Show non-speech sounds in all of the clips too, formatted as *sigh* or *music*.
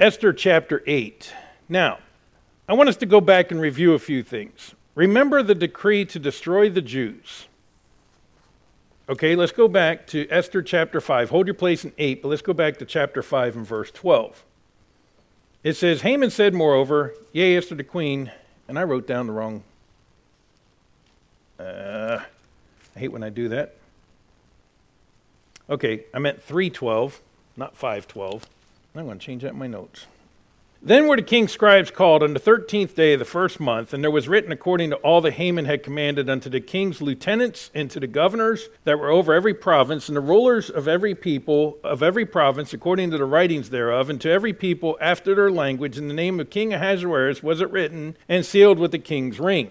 Esther chapter 8. Now, I want us to go back and review a few things. Remember the decree to destroy the Jews. Okay, let's go back to Esther chapter 5. Hold your place in 8, but let's go back to chapter 5 and verse 12. It says, Haman said, moreover, Yea, Esther the queen, and I wrote down the wrong. Uh, I hate when I do that. Okay, I meant 312, not 512. I'm going to change that in my notes. Then were the king's scribes called on the thirteenth day of the first month, and there was written according to all that Haman had commanded unto the king's lieutenants and to the governors that were over every province, and the rulers of every people of every province, according to the writings thereof, and to every people after their language, in the name of King Ahasuerus was it written, and sealed with the king's ring.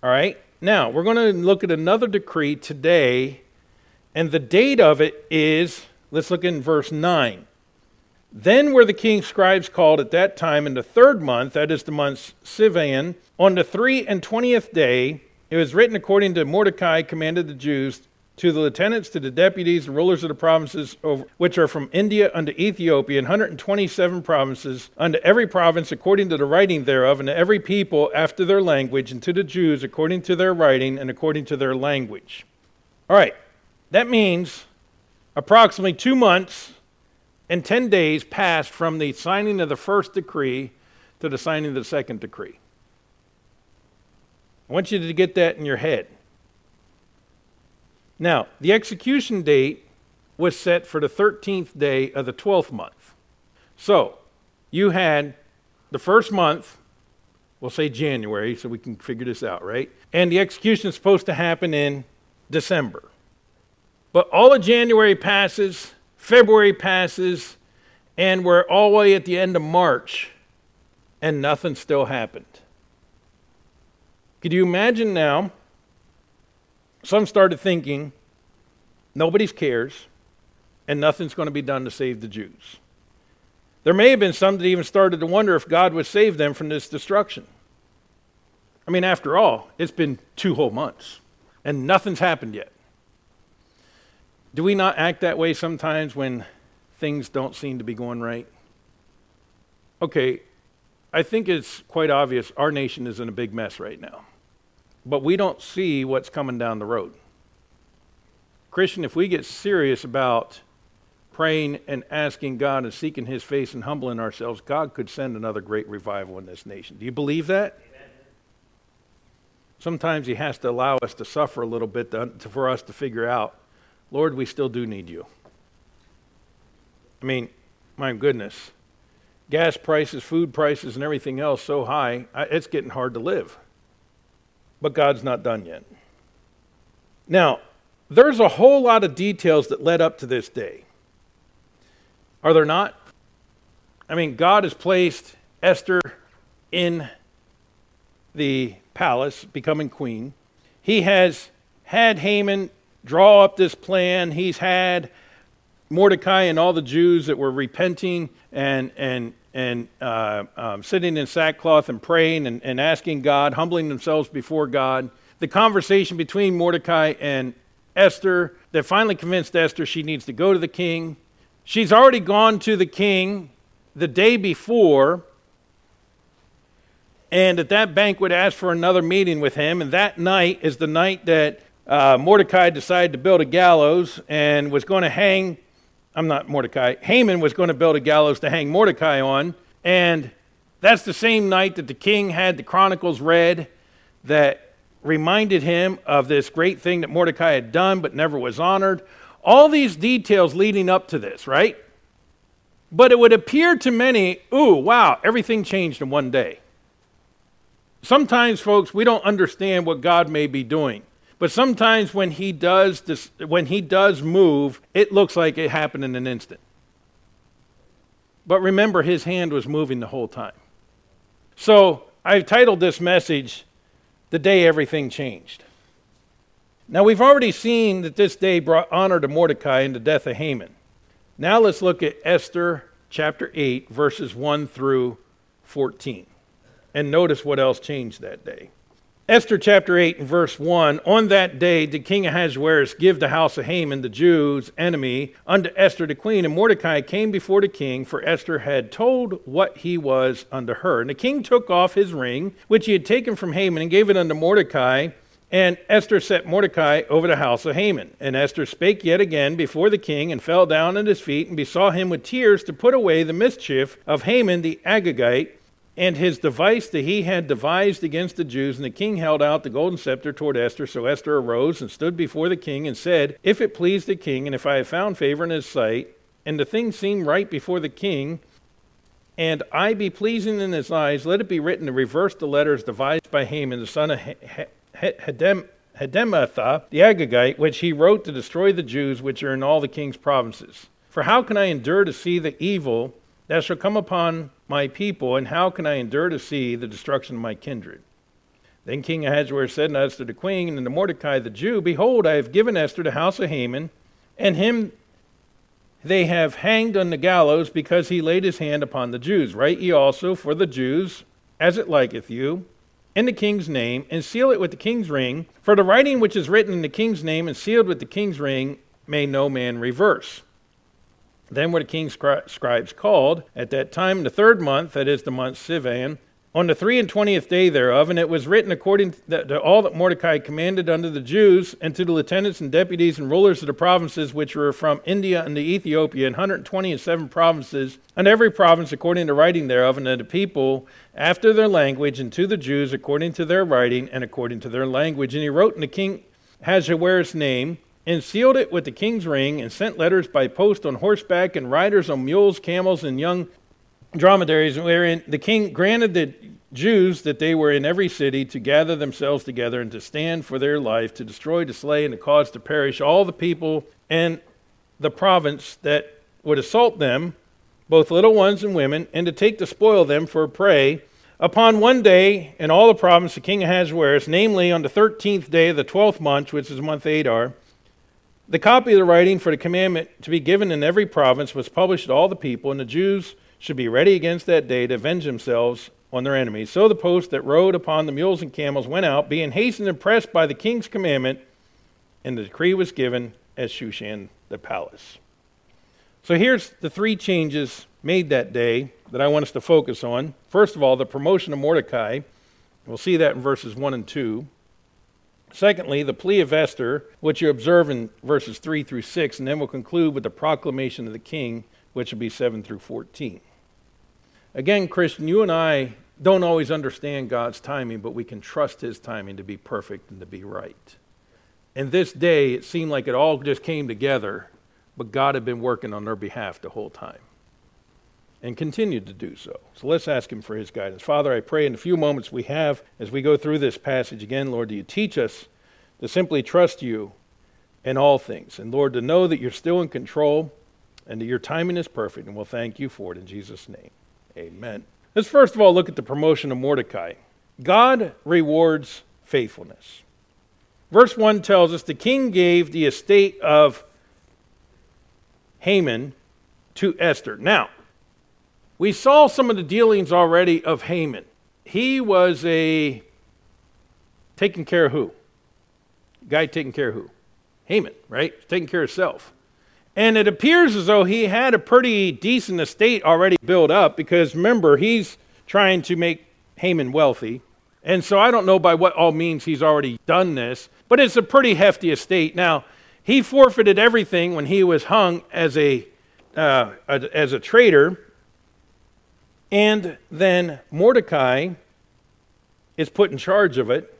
All right, now we're going to look at another decree today, and the date of it is, let's look in verse 9. Then were the king's scribes called at that time in the third month, that is the month Sivan, on the three and twentieth day. It was written according to Mordecai commanded the Jews to the lieutenants, to the deputies, the rulers of the provinces over, which are from India unto Ethiopia, and 127 provinces, unto every province according to the writing thereof, and to every people after their language, and to the Jews according to their writing and according to their language. All right, that means approximately two months and 10 days passed from the signing of the first decree to the signing of the second decree. I want you to get that in your head. Now, the execution date was set for the 13th day of the 12th month. So, you had the first month, we'll say January, so we can figure this out, right? And the execution is supposed to happen in December. But all of January passes, February passes, and we're all the way at the end of March, and nothing still happened. Could you imagine now? Some started thinking, nobody cares, and nothing's going to be done to save the Jews. There may have been some that even started to wonder if God would save them from this destruction. I mean, after all, it's been two whole months, and nothing's happened yet. Do we not act that way sometimes when things don't seem to be going right? Okay, I think it's quite obvious our nation is in a big mess right now. But we don't see what's coming down the road. Christian, if we get serious about praying and asking God and seeking His face and humbling ourselves, God could send another great revival in this nation. Do you believe that? Amen. Sometimes He has to allow us to suffer a little bit to, to, for us to figure out Lord, we still do need you. I mean, my goodness. Gas prices, food prices, and everything else so high, it's getting hard to live. But God's not done yet. Now, there's a whole lot of details that led up to this day. Are there not? I mean, God has placed Esther in the palace, becoming queen. He has had Haman draw up this plan. He's had Mordecai and all the Jews that were repenting and, and, and uh, um, sitting in sackcloth and praying and, and asking God, humbling themselves before God. The conversation between Mordecai and Esther that finally convinced Esther she needs to go to the king. She's already gone to the king the day before and at that banquet asked for another meeting with him. And that night is the night that uh, Mordecai decided to build a gallows and was going to hang, I'm not Mordecai, Haman was going to build a gallows to hang Mordecai on. And that's the same night that the king had the chronicles read that reminded him of this great thing that Mordecai had done but never was honored. All these details leading up to this, right? But it would appear to many, ooh, wow, everything changed in one day. Sometimes, folks, we don't understand what God may be doing. But sometimes when he does this, when he does move, it looks like it happened in an instant. But remember, his hand was moving the whole time. So I've titled this message, The Day Everything Changed. Now we've already seen that this day brought honor to Mordecai and the death of Haman. Now let's look at Esther chapter 8, verses 1 through 14. And notice what else changed that day. Esther chapter 8 and verse 1 On that day did King Ahasuerus give the house of Haman, the Jews' enemy, unto Esther the queen. And Mordecai came before the king, for Esther had told what he was unto her. And the king took off his ring, which he had taken from Haman, and gave it unto Mordecai. And Esther set Mordecai over the house of Haman. And Esther spake yet again before the king, and fell down at his feet, and besought him with tears to put away the mischief of Haman the Agagite and his device that he had devised against the Jews. And the king held out the golden scepter toward Esther. So Esther arose and stood before the king and said, If it please the king, and if I have found favor in his sight, and the thing seem right before the king, and I be pleasing in his eyes, let it be written to reverse the letters devised by Haman, the son of Hedem, Hadematha, the Agagite, which he wrote to destroy the Jews which are in all the king's provinces. For how can I endure to see the evil that shall come upon my people, and how can I endure to see the destruction of my kindred? Then King Ahasuerus said unto Esther the queen and to Mordecai the Jew, Behold, I have given Esther the house of Haman, and him they have hanged on the gallows because he laid his hand upon the Jews. Write ye also for the Jews, as it liketh you, in the king's name, and seal it with the king's ring. For the writing which is written in the king's name and sealed with the king's ring may no man reverse. Then were the king's scribes called at that time in the third month, that is the month Sivan, on the three and twentieth day thereof, and it was written according to all that Mordecai commanded unto the Jews and to the lieutenants and deputies and rulers of the provinces which were from India and Ethiopia, and hundred and twenty and seven provinces, and every province according to writing thereof, and to the people after their language, and to the Jews according to their writing and according to their language. And he wrote in the king Ahasuerus' name, and sealed it with the king's ring, and sent letters by post on horseback, and riders on mules, camels, and young dromedaries, wherein the king granted the Jews that they were in every city to gather themselves together and to stand for their life, to destroy, to slay, and to cause to perish all the people and the province that would assault them, both little ones and women, and to take to spoil them for prey. Upon one day in all the province of King Ahasuerus, namely on the thirteenth day of the twelfth month, which is month Adar, the copy of the writing for the commandment to be given in every province was published to all the people, and the Jews should be ready against that day to avenge themselves on their enemies. So the post that rode upon the mules and camels went out, being hastened and pressed by the king's commandment, and the decree was given at Shushan the palace. So here's the three changes made that day that I want us to focus on. First of all, the promotion of Mordecai. We'll see that in verses 1 and 2. Secondly, the plea of Esther, which you observe in verses 3 through 6, and then we'll conclude with the proclamation of the king, which will be 7 through 14. Again, Christian, you and I don't always understand God's timing, but we can trust his timing to be perfect and to be right. And this day, it seemed like it all just came together, but God had been working on their behalf the whole time and continued to do so. So let's ask Him for His guidance. Father, I pray in the few moments we have as we go through this passage again, Lord, do you teach us to simply trust you in all things. And Lord, to know that you're still in control and that your timing is perfect. And we'll thank you for it in Jesus' name. Amen. Let's first of all look at the promotion of Mordecai. God rewards faithfulness. Verse 1 tells us the king gave the estate of Haman to Esther. Now, we saw some of the dealings already of Haman. He was a taking care of who? Guy taking care of who? Haman, right? Taking care of self. And it appears as though he had a pretty decent estate already built up because remember, he's trying to make Haman wealthy. And so I don't know by what all means he's already done this, but it's a pretty hefty estate. Now, he forfeited everything when he was hung as a, uh, as a traitor and then Mordecai is put in charge of it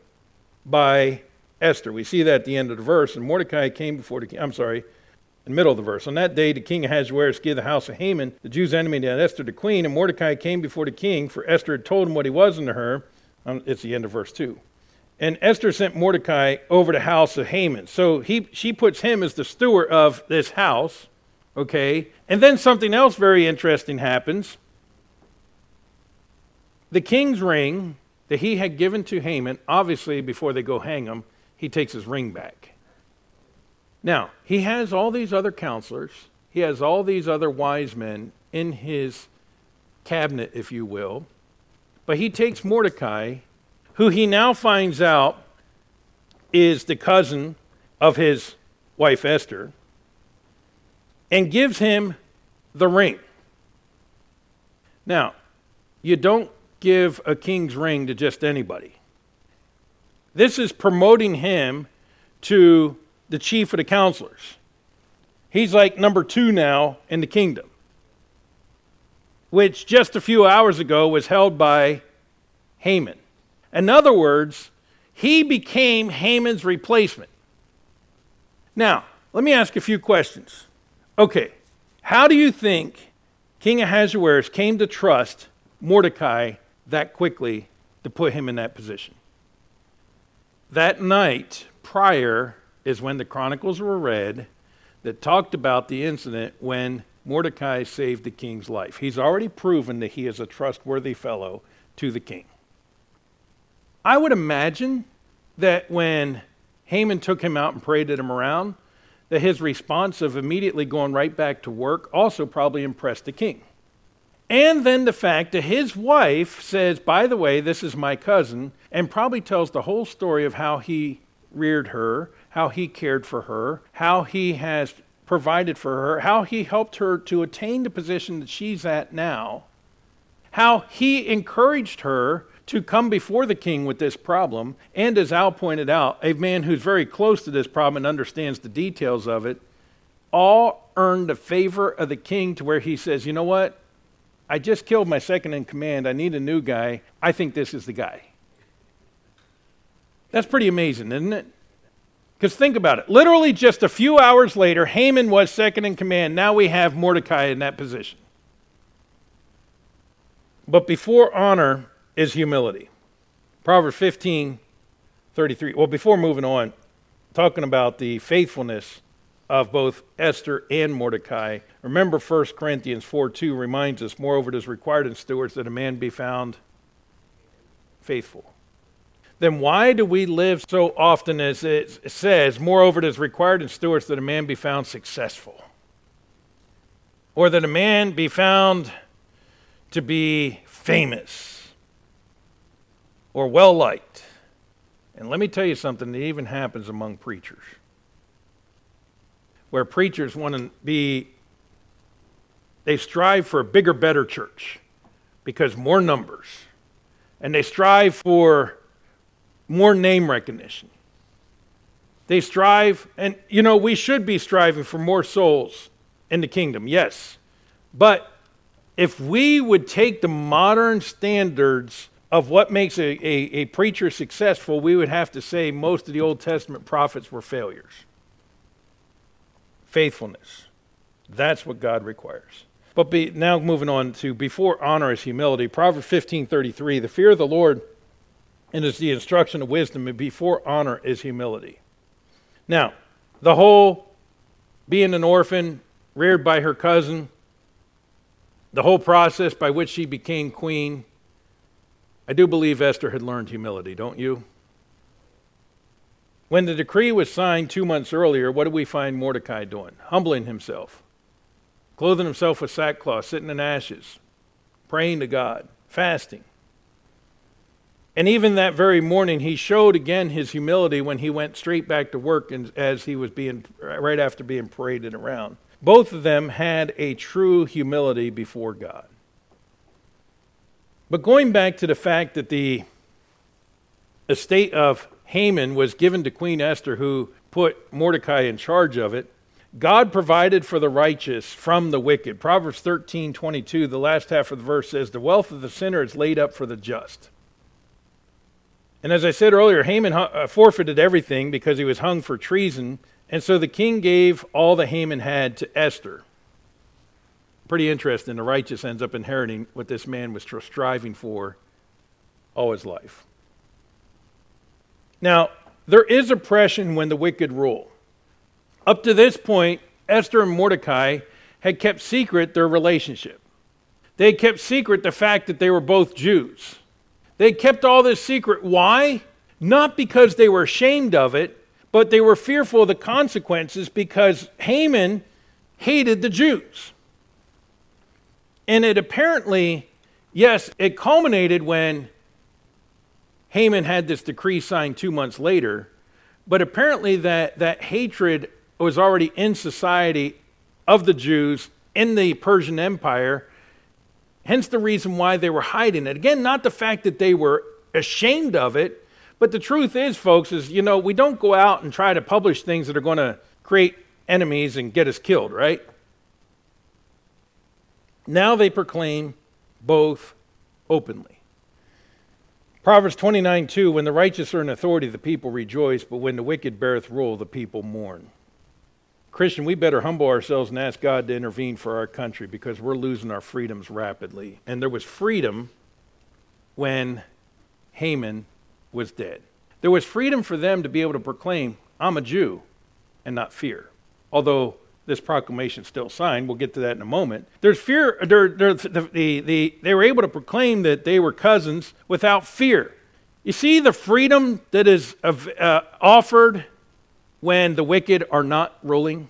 by Esther. We see that at the end of the verse. And Mordecai came before the king. I'm sorry, in the middle of the verse. On that day, the king Ahasuerus gave the house of Haman, the Jew's enemy, to Esther the queen. And Mordecai came before the king, for Esther had told him what he was unto her. Um, it's the end of verse 2. And Esther sent Mordecai over the house of Haman. So he, she puts him as the steward of this house. Okay. And then something else very interesting happens. The king's ring that he had given to Haman, obviously, before they go hang him, he takes his ring back. Now, he has all these other counselors, he has all these other wise men in his cabinet, if you will, but he takes Mordecai, who he now finds out is the cousin of his wife Esther, and gives him the ring. Now, you don't give a king's ring to just anybody. This is promoting him to the chief of the counselors. He's like number two now in the kingdom, which just a few hours ago was held by Haman. In other words, he became Haman's replacement. Now, let me ask a few questions. Okay, how do you think King Ahasuerus came to trust Mordecai that quickly to put him in that position? That night prior is when the Chronicles were read that talked about the incident when Mordecai saved the king's life. He's already proven that he is a trustworthy fellow to the king. I would imagine that when Haman took him out and paraded him around, that his response of immediately going right back to work also probably impressed the king. And then the fact that his wife says, by the way, this is my cousin, and probably tells the whole story of how he reared her, how he cared for her, how he has provided for her, how he helped her to attain the position that she's at now, how he encouraged her to come before the king with this problem, and as Al pointed out, a man who's very close to this problem and understands the details of it, all earned the favor of the king to where he says, You know what? I just killed my second in command. I need a new guy. I think this is the guy. That's pretty amazing, isn't it? Because think about it. Literally just a few hours later, Haman was second in command. Now we have Mordecai in that position. But before honor is humility. Proverbs 15 33. Well, before moving on, talking about the faithfulness of both Esther and Mordecai, remember 1 Corinthians 4 2 reminds us, moreover, it is required in stewards that a man be found faithful then why do we live so often as it says, moreover, it is required in stewards that a man be found successful? Or that a man be found to be famous or well liked? And let me tell you something that even happens among preachers. Where preachers want to be, they strive for a bigger, better church because more numbers. And they strive for more name recognition. They strive, and you know, we should be striving for more souls in the kingdom, yes. But if we would take the modern standards of what makes a, a, a, preacher successful, we would have to say most of the Old Testament prophets were failures. Faithfulness. That's what God requires. But be, now moving on to before honor is humility. Proverbs 15:33, the fear of the Lord and is the instruction of wisdom, and before honor is humility. Now, the whole being an orphan, reared by her cousin, the whole process by which she became queen, I do believe Esther had learned humility, don't you? When the decree was signed two months earlier, what do we find Mordecai doing? Humbling himself, clothing himself with sackcloth, sitting in ashes, praying to God, fasting. And even that very morning, he showed again his humility when he went straight back to work as he was being, right after being paraded around. Both of them had a true humility before God. But going back to the fact that the estate of Haman was given to Queen Esther, who put Mordecai in charge of it, God provided for the righteous from the wicked. Proverbs 13 22, the last half of the verse says, The wealth of the sinner is laid up for the just. And as I said earlier, Haman uh, forfeited everything because he was hung for treason. And so the king gave all that Haman had to Esther. Pretty interesting. The righteous ends up inheriting what this man was striving for all his life. Now, there is oppression when the wicked rule. Up to this point, Esther and Mordecai had kept secret their relationship. They kept secret the fact that they were both Jews. They kept all this secret. Why? Not because they were ashamed of it, but they were fearful of the consequences because Haman hated the Jews. And it apparently, yes, it culminated when Haman had this decree signed two months later, but apparently that, that hatred was already in society of the Jews in the Persian Empire, hence the reason why they were hiding it. Again, not the fact that they were ashamed of it, but the truth is, folks, is you know, we don't go out and try to publish things that are going to create enemies and get us killed, right? Now they proclaim both openly. Proverbs 29 2 When the righteous are in authority, the people rejoice, but when the wicked beareth rule, the people mourn. Christian, we better humble ourselves and ask God to intervene for our country because we're losing our freedoms rapidly. And there was freedom when Haman was dead. There was freedom for them to be able to proclaim, I'm a Jew, and not fear. Although this proclamation still signed. We'll get to that in a moment. There's fear, they're, they're, the, the, the, they were able to proclaim that they were cousins without fear. You see the freedom that is uh, offered when the wicked are not ruling?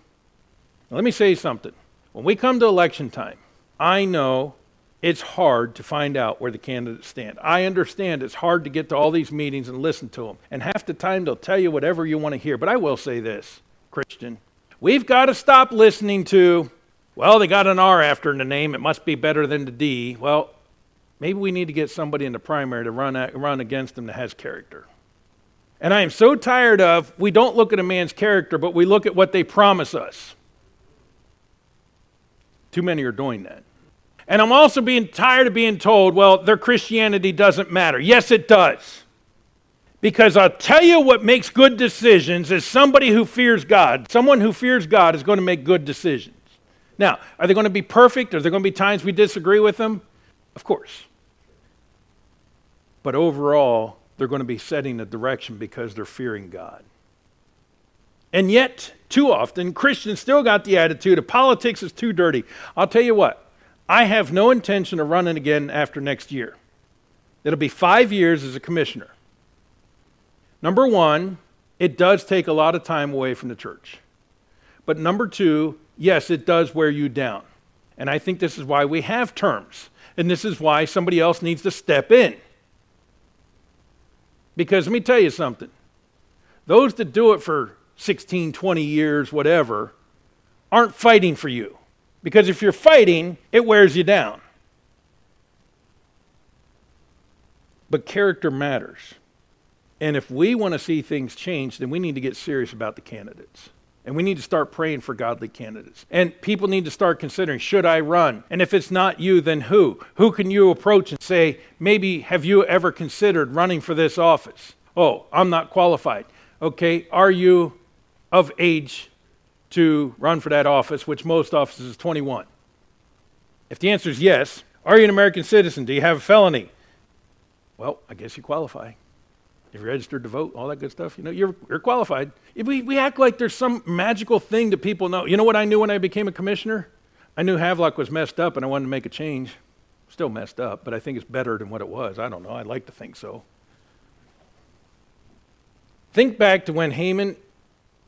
Now, let me say something. When we come to election time, I know it's hard to find out where the candidates stand. I understand it's hard to get to all these meetings and listen to them. And half the time they'll tell you whatever you want to hear. But I will say this, Christian, We've got to stop listening to, well, they got an R after in the name, it must be better than the D. Well, maybe we need to get somebody in the primary to run, at, run against them that has character. And I am so tired of, we don't look at a man's character, but we look at what they promise us. Too many are doing that. And I'm also being tired of being told, well, their Christianity doesn't matter. Yes, it does. Because I'll tell you what makes good decisions is somebody who fears God. Someone who fears God is going to make good decisions. Now, are they going to be perfect? Are there going to be times we disagree with them? Of course. But overall, they're going to be setting a direction because they're fearing God. And yet, too often, Christians still got the attitude of politics is too dirty. I'll tell you what, I have no intention of running again after next year. It'll be five years as a commissioner. Number one, it does take a lot of time away from the church. But number two, yes, it does wear you down. And I think this is why we have terms. And this is why somebody else needs to step in. Because let me tell you something those that do it for 16, 20 years, whatever, aren't fighting for you. Because if you're fighting, it wears you down. But character matters. And if we want to see things change, then we need to get serious about the candidates. And we need to start praying for godly candidates. And people need to start considering should I run? And if it's not you, then who? Who can you approach and say, maybe have you ever considered running for this office? Oh, I'm not qualified. Okay, are you of age to run for that office, which most offices is 21? If the answer is yes, are you an American citizen? Do you have a felony? Well, I guess you qualify if you're registered to vote, all that good stuff, you know, you're, you're qualified. We, we act like there's some magical thing that people know. You know what I knew when I became a commissioner? I knew Havelock was messed up and I wanted to make a change. Still messed up, but I think it's better than what it was. I don't know. I'd like to think so. Think back to when Haman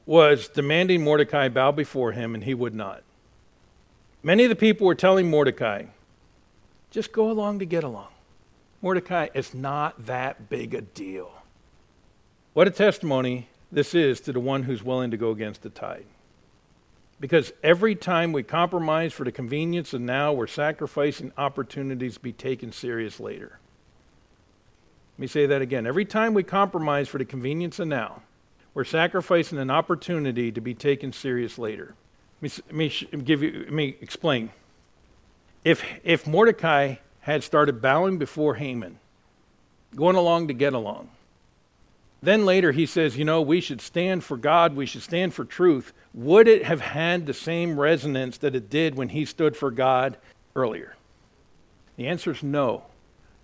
was demanding Mordecai bow before him and he would not. Many of the people were telling Mordecai, just go along to get along. Mordecai, it's not that big a deal. What a testimony this is to the one who's willing to go against the tide. Because every time we compromise for the convenience of now, we're sacrificing opportunities to be taken serious later. Let me say that again. Every time we compromise for the convenience of now, we're sacrificing an opportunity to be taken serious later. Let me, let me give you, let me explain. If, if Mordecai had started bowing before Haman, going along to get along, then later he says, you know, we should stand for God, we should stand for truth. Would it have had the same resonance that it did when he stood for God earlier? The answer is no.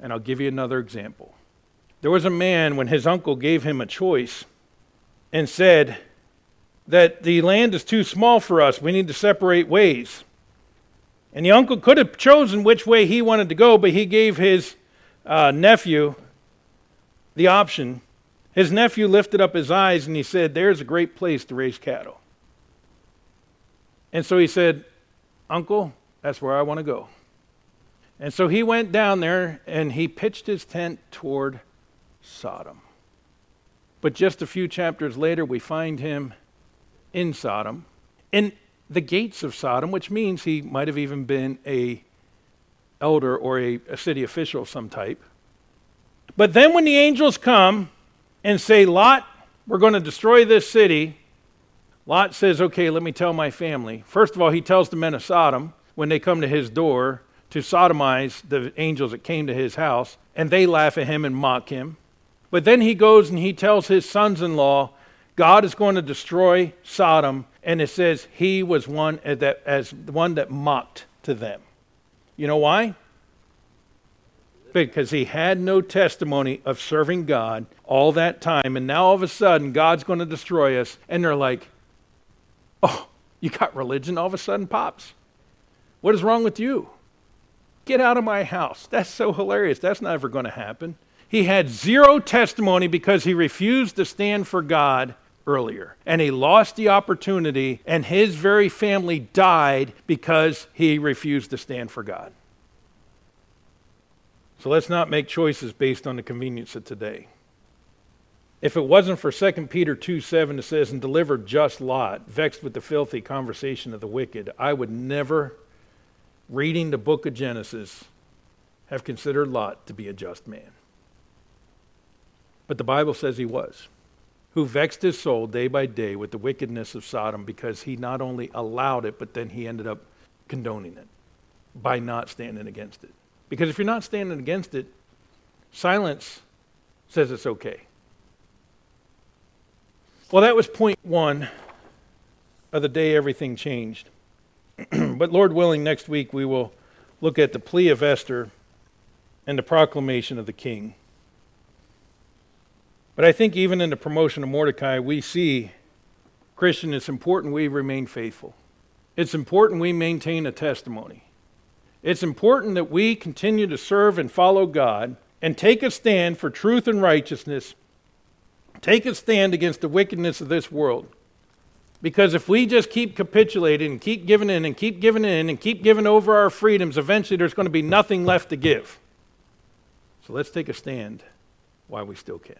And I'll give you another example. There was a man when his uncle gave him a choice and said that the land is too small for us, we need to separate ways. And the uncle could have chosen which way he wanted to go, but he gave his uh, nephew the option his nephew lifted up his eyes and he said, There's a great place to raise cattle. And so he said, Uncle, that's where I want to go. And so he went down there and he pitched his tent toward Sodom. But just a few chapters later, we find him in Sodom, in the gates of Sodom, which means he might have even been a elder or a, a city official of some type. But then when the angels come and say, Lot, we're going to destroy this city, Lot says, Okay, let me tell my family. First of all, he tells the men of Sodom when they come to his door to sodomize the angels that came to his house, and they laugh at him and mock him. But then he goes and he tells his sons in law, God is going to destroy Sodom, and it says he was one that, as one that mocked to them. You know why? Because he had no testimony of serving God all that time, and now all of a sudden God's going to destroy us, and they're like, Oh, you got religion all of a sudden, Pops? What is wrong with you? Get out of my house. That's so hilarious. That's never going to happen. He had zero testimony because he refused to stand for God earlier. And he lost the opportunity, and his very family died because he refused to stand for God. So let's not make choices based on the convenience of today. If it wasn't for 2 Peter 2 7, it says, And delivered just Lot, vexed with the filthy conversation of the wicked, I would never, reading the book of Genesis, have considered Lot to be a just man. But the Bible says he was, who vexed his soul day by day with the wickedness of Sodom because he not only allowed it, but then he ended up condoning it by not standing against it. Because if you're not standing against it, silence says it's okay. Well, that was point one of the day everything changed. *clears throat* but Lord willing, next week we will look at the plea of Esther and the proclamation of the king. But I think even in the promotion of Mordecai, we see, Christian, it's important we remain faithful. It's important we maintain a testimony. It's important that we continue to serve and follow God and take a stand for truth and righteousness Take a stand against the wickedness of this world. Because if we just keep capitulating and keep giving in and keep giving in and keep giving over our freedoms, eventually there's going to be nothing left to give. So let's take a stand while we still can.